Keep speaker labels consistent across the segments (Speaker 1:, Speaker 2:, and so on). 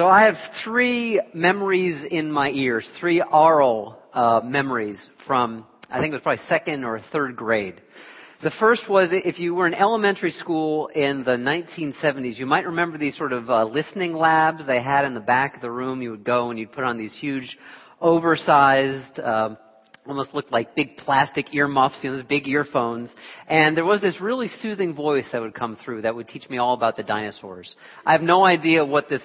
Speaker 1: So I have three memories in my ears, three oral uh, memories from, I think it was probably second or third grade. The first was if you were in elementary school in the 1970s, you might remember these sort of uh, listening labs they had in the back of the room. You would go and you'd put on these huge, oversized, uh, almost looked like big plastic earmuffs, you know, those big earphones. And there was this really soothing voice that would come through that would teach me all about the dinosaurs. I have no idea what this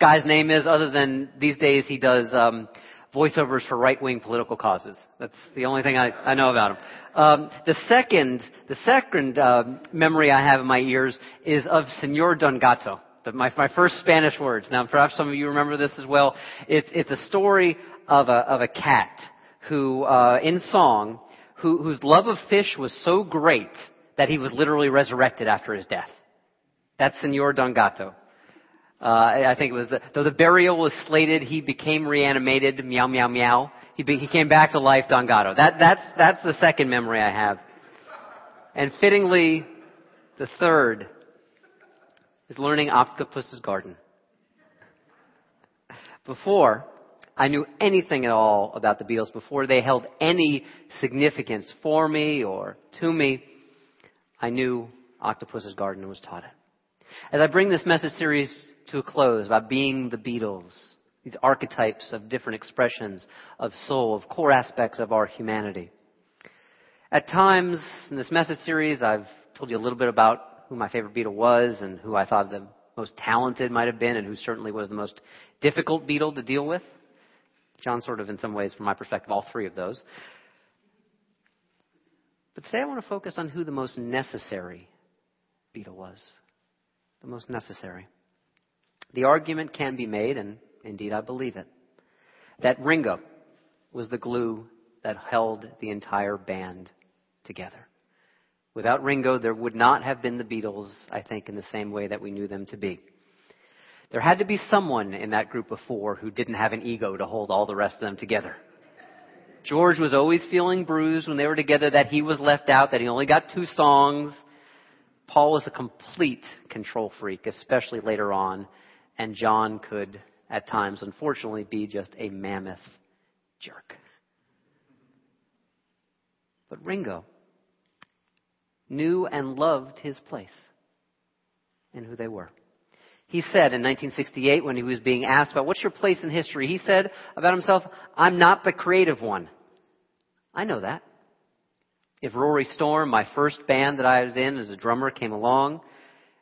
Speaker 1: guy's name is other than these days he does um, voiceovers for right-wing political causes. That's the only thing I, I know about him. Um, the second, the second uh, memory I have in my ears is of Senor Don Gato. My, my first Spanish words. Now, perhaps some of you remember this as well. It's, it's a story of a, of a cat who, uh, in song, who, whose love of fish was so great that he was literally resurrected after his death. That's Senor Don Gato. Uh, I think it was the, though the burial was slated, he became reanimated, meow, meow, meow. He, be, he came back to life, Don Gato. That, that's, that's the second memory I have. And fittingly, the third is learning Octopus's Garden. Before I knew anything at all about the Beatles, before they held any significance for me or to me, I knew Octopus's Garden and was taught it. As I bring this message series to a close by being the Beatles, these archetypes of different expressions of soul, of core aspects of our humanity. At times in this message series, I've told you a little bit about who my favorite Beatle was and who I thought the most talented might have been and who certainly was the most difficult Beatle to deal with. John sort of, in some ways, from my perspective, all three of those. But today I want to focus on who the most necessary Beatle was. The most necessary. The argument can be made, and indeed I believe it, that Ringo was the glue that held the entire band together. Without Ringo, there would not have been the Beatles, I think, in the same way that we knew them to be. There had to be someone in that group of four who didn't have an ego to hold all the rest of them together. George was always feeling bruised when they were together that he was left out, that he only got two songs. Paul was a complete control freak, especially later on, and John could, at times, unfortunately, be just a mammoth jerk. But Ringo knew and loved his place and who they were. He said in 1968 when he was being asked about what's your place in history, he said about himself, I'm not the creative one. I know that. If Rory Storm, my first band that I was in as a drummer, came along,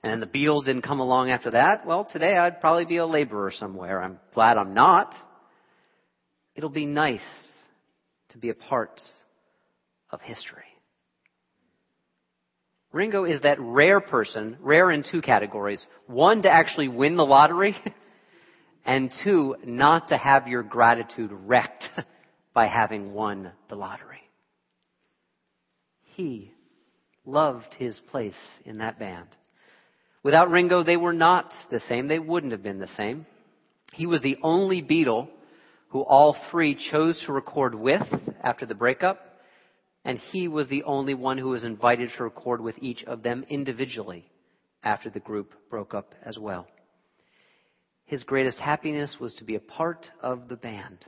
Speaker 1: and the Beatles didn't come along after that, well, today I'd probably be a laborer somewhere. I'm glad I'm not. It'll be nice to be a part of history. Ringo is that rare person, rare in two categories. One, to actually win the lottery, and two, not to have your gratitude wrecked by having won the lottery. He loved his place in that band. Without Ringo, they were not the same. They wouldn't have been the same. He was the only Beatle who all three chose to record with after the breakup and he was the only one who was invited to record with each of them individually after the group broke up as well. His greatest happiness was to be a part of the band.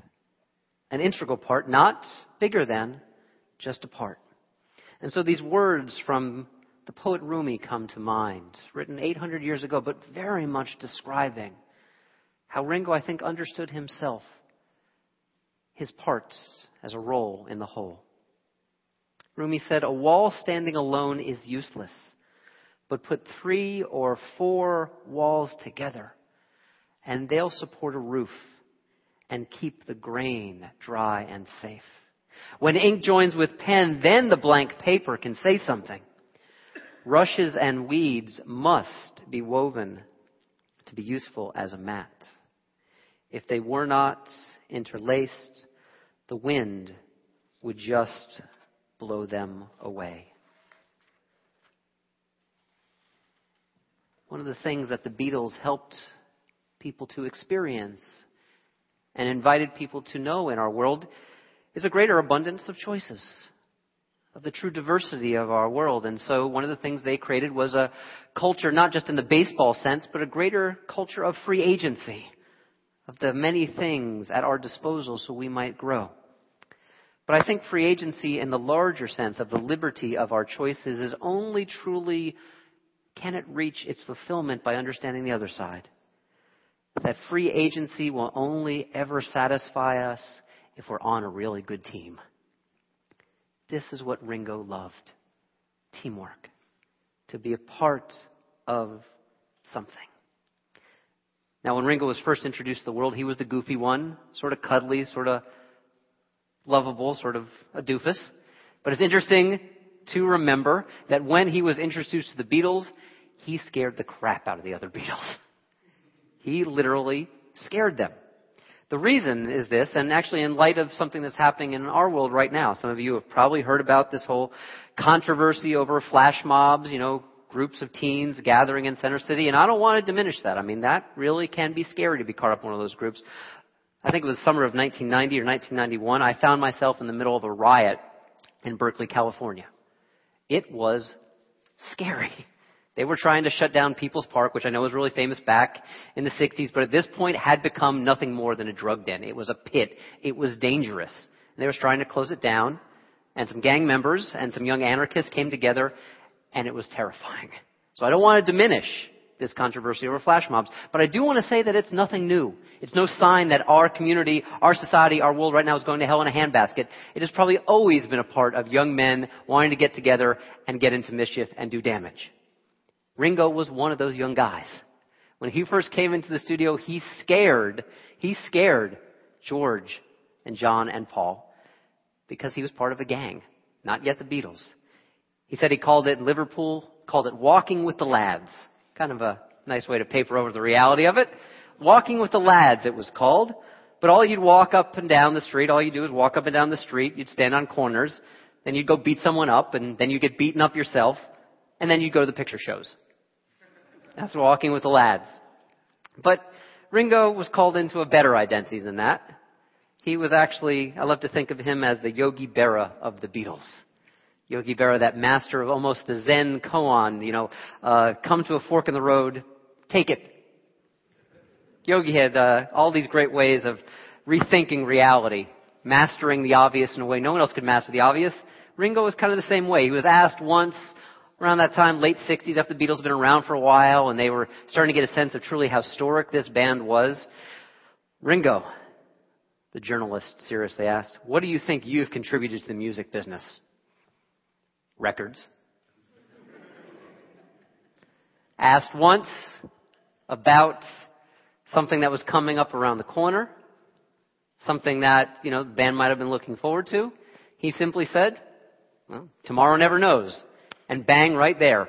Speaker 1: An integral part, not bigger than, just a part. And so these words from the poet Rumi come to mind, written 800 years ago, but very much describing how Ringo, I think, understood himself, his parts as a role in the whole. Rumi said, A wall standing alone is useless, but put three or four walls together, and they'll support a roof and keep the grain dry and safe. When ink joins with pen, then the blank paper can say something. Rushes and weeds must be woven to be useful as a mat. If they were not interlaced, the wind would just blow them away. One of the things that the Beatles helped people to experience and invited people to know in our world is a greater abundance of choices, of the true diversity of our world. And so one of the things they created was a culture, not just in the baseball sense, but a greater culture of free agency, of the many things at our disposal so we might grow. But I think free agency in the larger sense of the liberty of our choices is only truly can it reach its fulfillment by understanding the other side. That free agency will only ever satisfy us if we're on a really good team. This is what Ringo loved teamwork, to be a part of something. Now, when Ringo was first introduced to the world, he was the goofy one, sort of cuddly, sort of lovable, sort of a doofus. But it's interesting to remember that when he was introduced to the Beatles, he scared the crap out of the other Beatles. He literally scared them. The reason is this, and actually in light of something that's happening in our world right now, some of you have probably heard about this whole controversy over flash mobs, you know, groups of teens gathering in Center City, and I don't want to diminish that. I mean, that really can be scary to be caught up in one of those groups. I think it was summer of 1990 or 1991, I found myself in the middle of a riot in Berkeley, California. It was scary. They were trying to shut down People's Park, which I know was really famous back in the 60s, but at this point had become nothing more than a drug den. It was a pit. It was dangerous. And they were trying to close it down, and some gang members and some young anarchists came together, and it was terrifying. So I don't want to diminish this controversy over flash mobs, but I do want to say that it's nothing new. It's no sign that our community, our society, our world right now is going to hell in a handbasket. It has probably always been a part of young men wanting to get together and get into mischief and do damage. Ringo was one of those young guys. When he first came into the studio, he scared, he scared George and John and Paul because he was part of a gang, not yet the Beatles. He said he called it Liverpool, called it walking with the lads. Kind of a nice way to paper over the reality of it. Walking with the lads, it was called. But all you'd walk up and down the street, all you do is walk up and down the street, you'd stand on corners, then you'd go beat someone up, and then you'd get beaten up yourself, and then you'd go to the picture shows. That's walking with the lads. But Ringo was called into a better identity than that. He was actually, I love to think of him as the Yogi Berra of the Beatles. Yogi Berra, that master of almost the Zen koan, you know, uh, come to a fork in the road, take it. Yogi had uh, all these great ways of rethinking reality, mastering the obvious in a way no one else could master the obvious. Ringo was kind of the same way. He was asked once around that time, late 60s, after the Beatles had been around for a while and they were starting to get a sense of truly how historic this band was. Ringo, the journalist seriously asked, what do you think you've contributed to the music business? Records. asked once about something that was coming up around the corner, something that, you know, the band might have been looking forward to. He simply said, well, tomorrow never knows and bang, right there.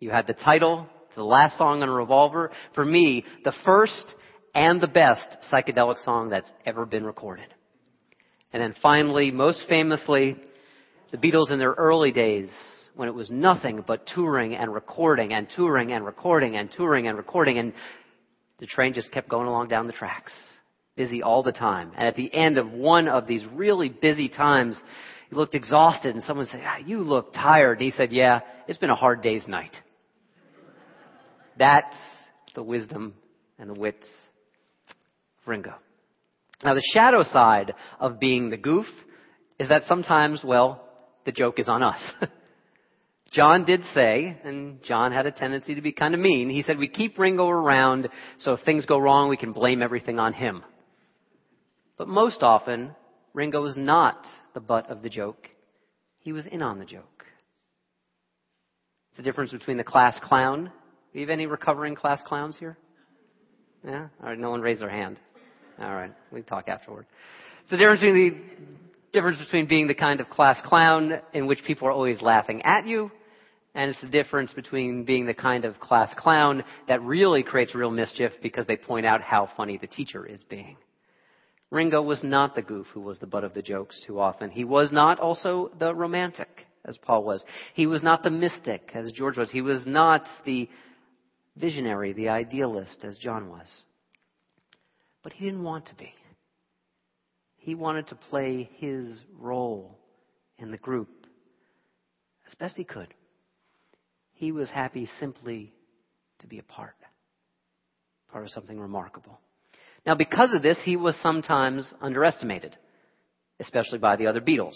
Speaker 1: You had the title, the last song on Revolver. For me, the first and the best psychedelic song that's ever been recorded. And then finally, most famously, the Beatles in their early days, when it was nothing but touring and recording and touring and recording and touring and recording and the train just kept going along down the tracks. Busy all the time. And at the end of one of these really busy times, he looked exhausted and someone said, ah, you look tired. And he said, yeah, it's been a hard day's night. That's the wisdom and the wits of Ringo. Now the shadow side of being the goof is that sometimes, well, the joke is on us. John did say, and John had a tendency to be kind of mean, he said we keep Ringo around so if things go wrong we can blame everything on him. But most often, Ringo is not the butt of the joke. He was in on the joke. It's The difference between the class clown. Do you have any recovering class clowns here? Yeah? All right, no one raised their hand. All right, we can talk afterward. It's the difference between the difference between being the kind of class clown in which people are always laughing at you, and it's the difference between being the kind of class clown that really creates real mischief because they point out how funny the teacher is being. Ringo was not the goof who was the butt of the jokes too often. He was not also the romantic, as Paul was. He was not the mystic, as George was. He was not the visionary, the idealist, as John was. But he didn't want to be. He wanted to play his role in the group as best he could. He was happy simply to be a part, part of something remarkable. Now, because of this, he was sometimes underestimated, especially by the other Beatles.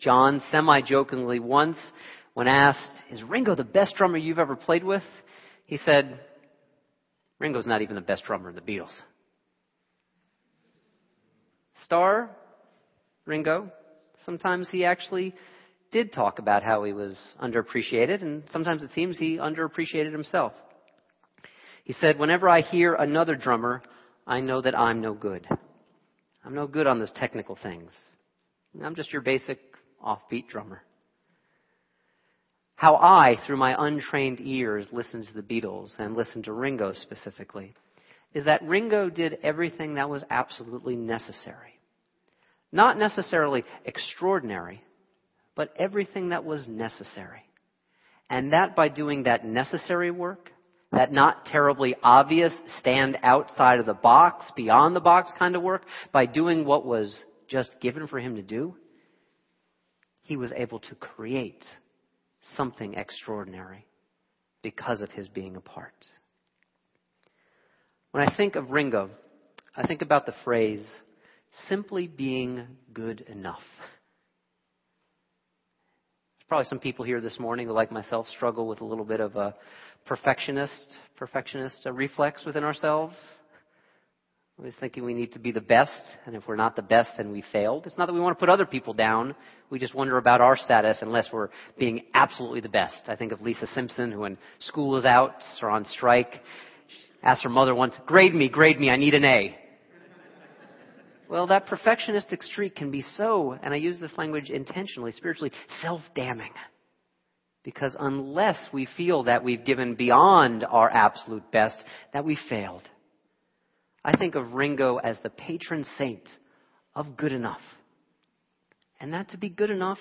Speaker 1: John semi-jokingly once, when asked, is Ringo the best drummer you've ever played with? He said, Ringo's not even the best drummer in the Beatles. Starr, Ringo, sometimes he actually did talk about how he was underappreciated, and sometimes it seems he underappreciated himself. He said, Whenever I hear another drummer, I know that I'm no good. I'm no good on those technical things. I'm just your basic offbeat drummer. How I, through my untrained ears, listened to the Beatles and listened to Ringo specifically, is that Ringo did everything that was absolutely necessary. Not necessarily extraordinary, but everything that was necessary. And that by doing that necessary work, that not terribly obvious, stand outside of the box, beyond the box kind of work, by doing what was just given for him to do, he was able to create something extraordinary because of his being a part. When I think of Ringo, I think about the phrase, simply being good enough. Probably some people here this morning who, like myself, struggle with a little bit of a perfectionist, perfectionist uh, reflex within ourselves. Always thinking we need to be the best, and if we're not the best, then we failed. It's not that we want to put other people down. We just wonder about our status unless we're being absolutely the best. I think of Lisa Simpson, who when school is out or on strike, asked her mother once, grade me, grade me, I need an A. Well, that perfectionistic streak can be so, and I use this language intentionally, spiritually, self-damning. Because unless we feel that we've given beyond our absolute best, that we failed. I think of Ringo as the patron saint of good enough. And that to be good enough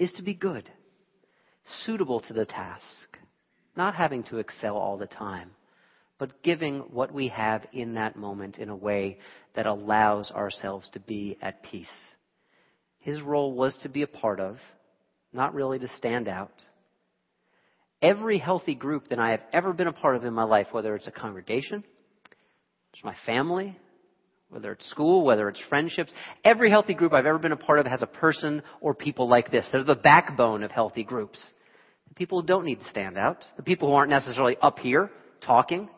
Speaker 1: is to be good, suitable to the task, not having to excel all the time, but giving what we have in that moment in a way that allows ourselves to be at peace. His role was to be a part of, not really to stand out. Every healthy group that I have ever been a part of in my life, whether it's a congregation, it's my family, whether it's school, whether it's friendships. Every healthy group I've ever been a part of has a person or people like this. They're the backbone of healthy groups. The people who don't need to stand out. The people who aren't necessarily up here talking.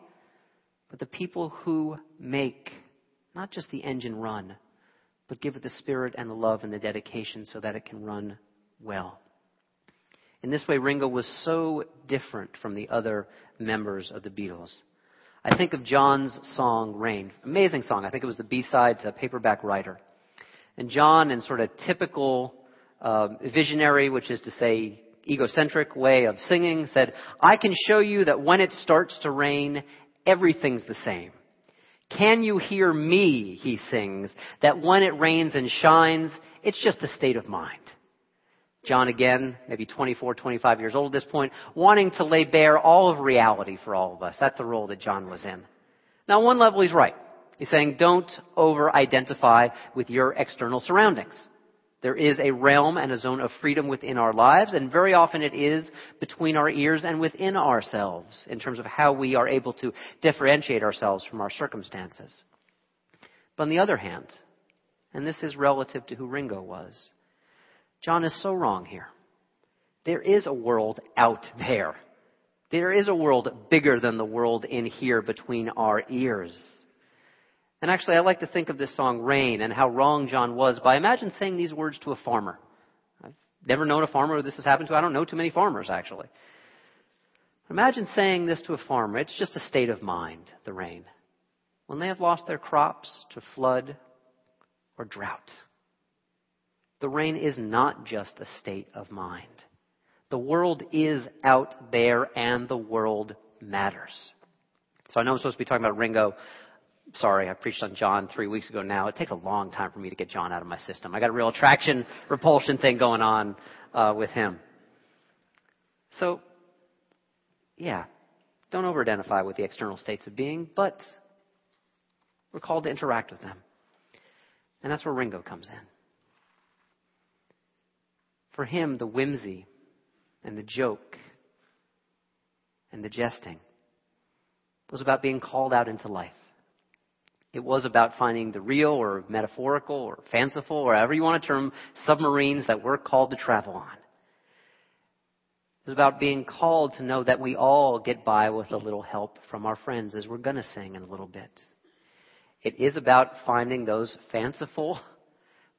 Speaker 1: But the people who make not just the engine run, but give it the spirit and the love and the dedication so that it can run well. In this way, Ringo was so different from the other members of the Beatles. I think of John's song, Rain. Amazing song. I think it was the B-side to Paperback Writer. And John, in sort of typical uh, visionary, which is to say egocentric way of singing, said, I can show you that when it starts to rain, everything's the same. Can you hear me, he sings, that when it rains and shines, it's just a state of mind. John again, maybe 24, 25 years old at this point, wanting to lay bare all of reality for all of us. That's the role that John was in. Now, on one level, he's right. He's saying don't over-identify with your external surroundings. There is a realm and a zone of freedom within our lives, and very often it is between our ears and within ourselves in terms of how we are able to differentiate ourselves from our circumstances. But on the other hand, and this is relative to who Ringo was, John is so wrong here. There is a world out there. There is a world bigger than the world in here between our ears. And actually, I like to think of this song, Rain, and how wrong John was by imagine saying these words to a farmer. I've never known a farmer who this has happened to. I don't know too many farmers, actually. Imagine saying this to a farmer. It's just a state of mind, the rain. When they have lost their crops to flood or drought. The rain is not just a state of mind. The world is out there and the world matters. So I know I'm supposed to be talking about Ringo. Sorry, I preached on John three weeks ago now. It takes a long time for me to get John out of my system. I got a real attraction repulsion thing going on uh, with him. So, yeah, don't over identify with the external states of being, but we're called to interact with them. And that's where Ringo comes in. For him, the whimsy and the joke and the jesting was about being called out into life. It was about finding the real or metaphorical or fanciful or however you want to term submarines that we're called to travel on. It was about being called to know that we all get by with a little help from our friends as we're going to sing in a little bit. It is about finding those fanciful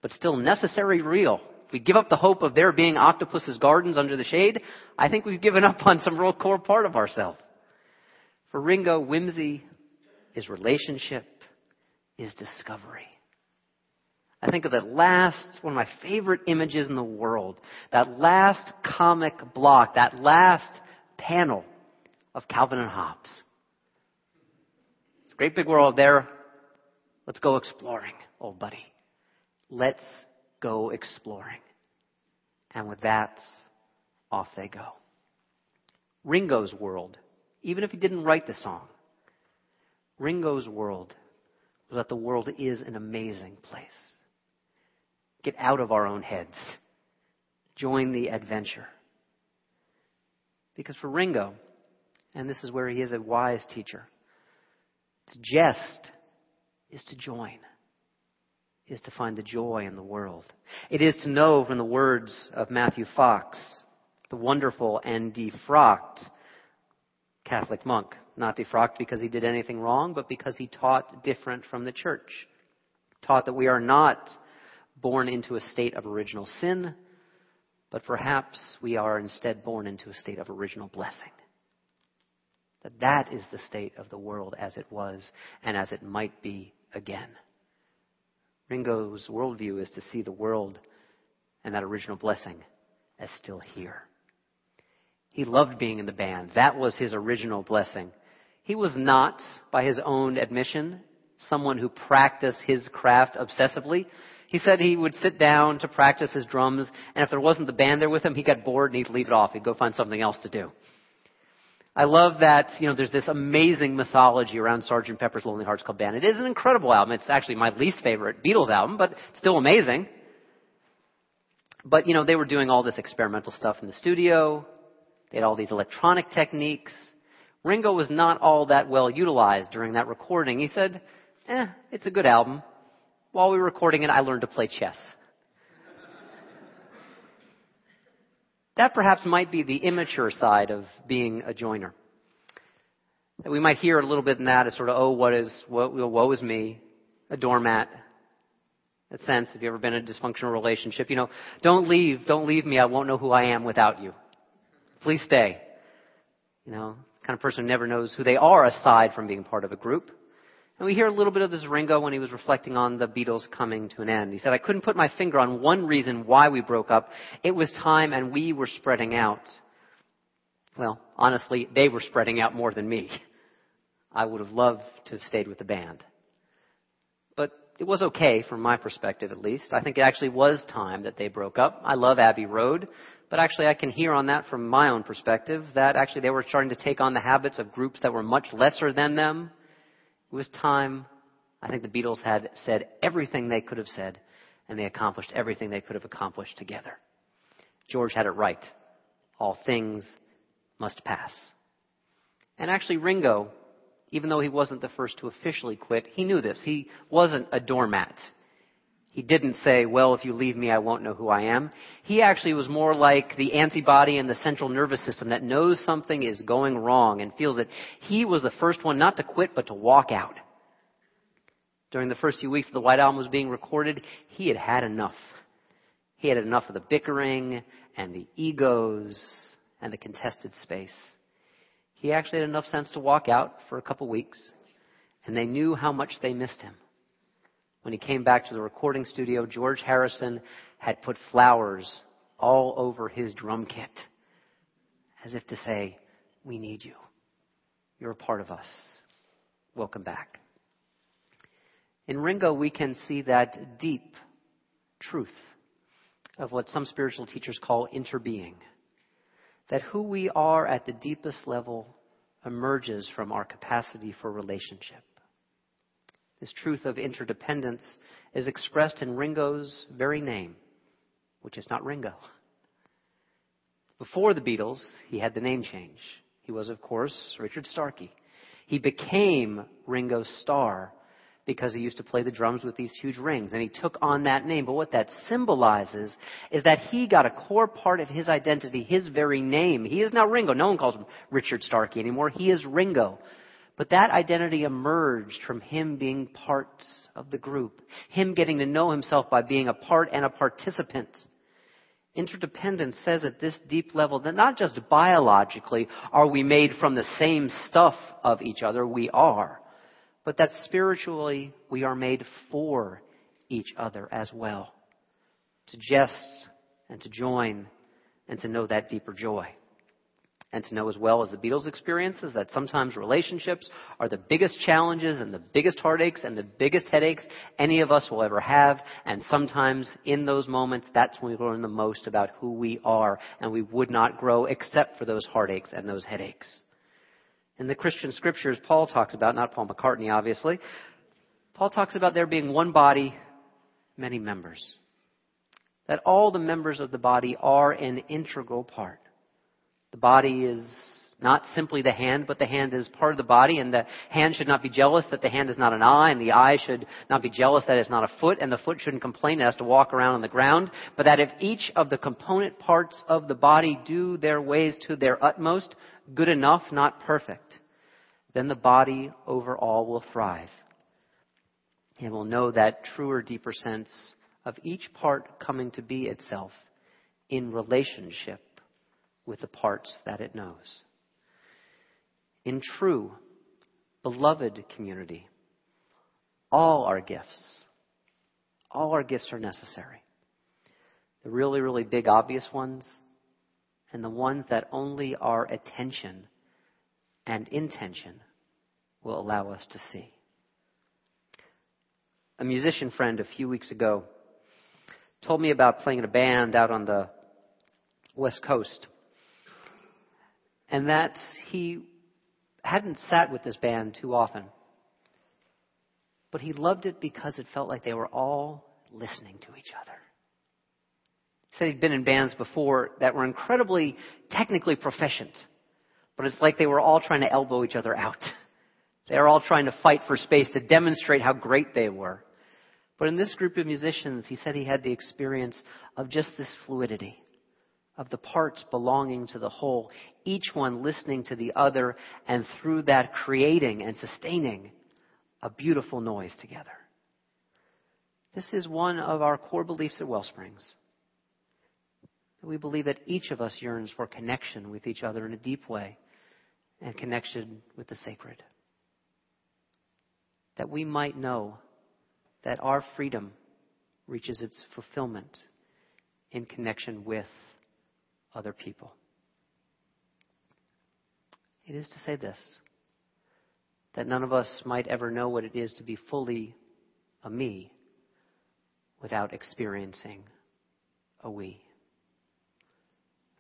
Speaker 1: but still necessary real. If we give up the hope of there being octopus's gardens under the shade, I think we've given up on some real core part of ourselves. For Ringo, whimsy is relationship, is discovery. I think of that last, one of my favorite images in the world, that last comic block, that last panel of Calvin and Hobbes. It's a great big world there. Let's go exploring, old buddy. Let's go exploring. And with that, off they go. Ringo's world, even if he didn't write the song, Ringo's world was that the world is an amazing place. Get out of our own heads. Join the adventure. Because for Ringo, and this is where he is a wise teacher, to jest is to join, is to find the joy in the world. It is to know from the words of Matthew Fox, the wonderful and defrocked Catholic monk. Not defrocked because he did anything wrong, but because he taught different from the church. Taught that we are not born into a state of original sin, but perhaps we are instead born into a state of original blessing. That that is the state of the world as it was and as it might be again. Ringo's worldview is to see the world and that original blessing as still here. He loved being in the band. That was his original blessing. He was not, by his own admission, someone who practiced his craft obsessively. He said he would sit down to practice his drums, and if there wasn't the band there with him, he got bored and he'd leave it off. He'd go find something else to do. I love that, you know, there's this amazing mythology around Sgt. Pepper's Lonely Hearts Club Band. It is an incredible album. It's actually my least favorite Beatles album, but still amazing. But, you know, they were doing all this experimental stuff in the studio. They had all these electronic techniques. Ringo was not all that well utilized during that recording. He said, eh, it's a good album. While we were recording it, I learned to play chess. that perhaps might be the immature side of being a joiner. That we might hear a little bit in that as sort of, oh, what is, what, woe is me, a doormat. That sense, if you've ever been in a dysfunctional relationship, you know, don't leave, don't leave me, I won't know who I am without you. Please stay. You know, kind of person who never knows who they are aside from being part of a group. And we hear a little bit of this Ringo when he was reflecting on the Beatles coming to an end. He said, I couldn't put my finger on one reason why we broke up. It was time and we were spreading out. Well, honestly, they were spreading out more than me. I would have loved to have stayed with the band. But it was okay from my perspective at least. I think it actually was time that they broke up. I love Abbey Road. But actually, I can hear on that from my own perspective that actually they were starting to take on the habits of groups that were much lesser than them. It was time. I think the Beatles had said everything they could have said, and they accomplished everything they could have accomplished together. George had it right. All things must pass. And actually, Ringo, even though he wasn't the first to officially quit, he knew this. He wasn't a doormat. He didn't say, well, if you leave me, I won't know who I am. He actually was more like the antibody in the central nervous system that knows something is going wrong and feels that he was the first one not to quit, but to walk out. During the first few weeks that the White Album was being recorded, he had had enough. He had enough of the bickering and the egos and the contested space. He actually had enough sense to walk out for a couple weeks, and they knew how much they missed him. When he came back to the recording studio, George Harrison had put flowers all over his drum kit, as if to say, We need you. You're a part of us. Welcome back. In Ringo, we can see that deep truth of what some spiritual teachers call interbeing. That who we are at the deepest level emerges from our capacity for relationship. This truth of interdependence is expressed in Ringo's very name, which is not Ringo. Before the Beatles, he had the name change. He was, of course, Richard Starkey. He became Ringo Starr because he used to play the drums with these huge rings and he took on that name. But what that symbolizes is that he got a core part of his identity, his very name. He is now Ringo. No one calls him Richard Starkey anymore. He is Ringo. But that identity emerged from him being part of the group, him getting to know himself by being a part and a participant. Interdependence says at this deep level that not just biologically are we made from the same stuff of each other, we are, but that spiritually we are made for each other as well. To jest and to join and to know that deeper joy and to know as well as the Beatles experiences that sometimes relationships are the biggest challenges and the biggest heartaches and the biggest headaches any of us will ever have. And sometimes in those moments, that's when we learn the most about who we are. And we would not grow except for those heartaches and those headaches. In the Christian scriptures, Paul talks about, not Paul McCartney obviously, Paul talks about there being one body, many members. That all the members of the body are an integral part. The body is not simply the hand, but the hand is part of the body, and the hand should not be jealous that the hand is not an eye, and the eye should not be jealous that it's not a foot, and the foot shouldn't complain it has to walk around on the ground, but that if each of the component parts of the body do their ways to their utmost, good enough, not perfect, then the body overall will thrive. And will know that truer, deeper sense of each part coming to be itself in relationship with the parts that it knows. In true, beloved community, all our gifts, all our gifts are necessary. The really, really big, obvious ones, and the ones that only our attention and intention will allow us to see. A musician friend a few weeks ago told me about playing in a band out on the West Coast and that he hadn't sat with this band too often. But he loved it because it felt like they were all listening to each other. He said he'd been in bands before that were incredibly technically proficient, but it's like they were all trying to elbow each other out. They were all trying to fight for space to demonstrate how great they were. But in this group of musicians, he said he had the experience of just this fluidity of the parts belonging to the whole, each one listening to the other, and through that creating and sustaining a beautiful noise together. This is one of our core beliefs at Wellsprings. We believe that each of us yearns for connection with each other in a deep way and connection with the sacred. That we might know that our freedom reaches its fulfillment in connection with other people. It is to say this that none of us might ever know what it is to be fully a me without experiencing a we.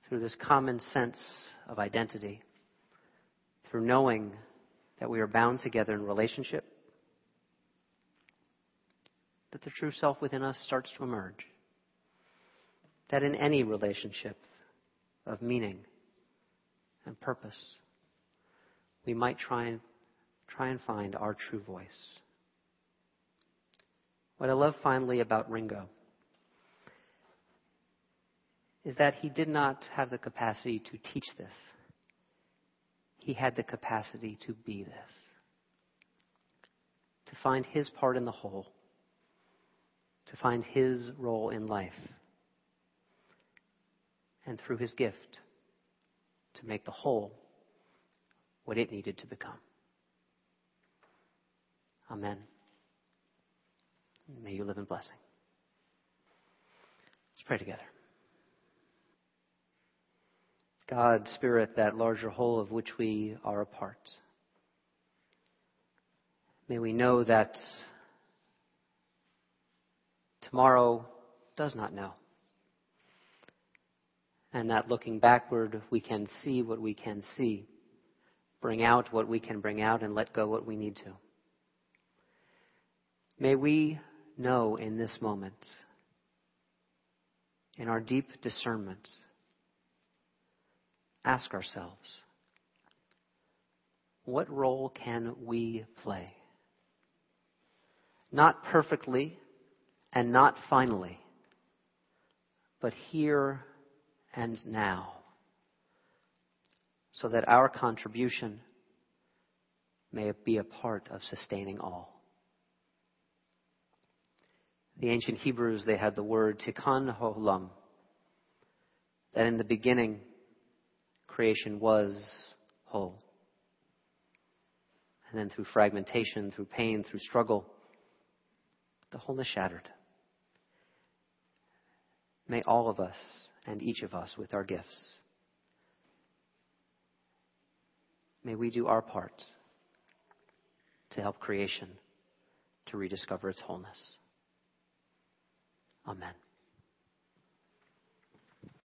Speaker 1: Through this common sense of identity, through knowing that we are bound together in relationship, that the true self within us starts to emerge. That in any relationship, of meaning and purpose, we might try and, try and find our true voice. What I love finally about Ringo is that he did not have the capacity to teach this. He had the capacity to be this. To find his part in the whole. To find his role in life and through his gift to make the whole what it needed to become. Amen. May you live in blessing. Let's pray together. God, Spirit, that larger whole of which we are a part. May we know that tomorrow does not know and that looking backward, we can see what we can see, bring out what we can bring out, and let go what we need to. May we know in this moment, in our deep discernment, ask ourselves, what role can we play? Not perfectly and not finally, but here and now, so that our contribution may be a part of sustaining all. The ancient Hebrews, they had the word tikkun olam, that in the beginning creation was whole. And then through fragmentation, through pain, through struggle, the wholeness shattered. May all of us and each of us with our gifts, may we do our part to help creation to rediscover its wholeness. Amen.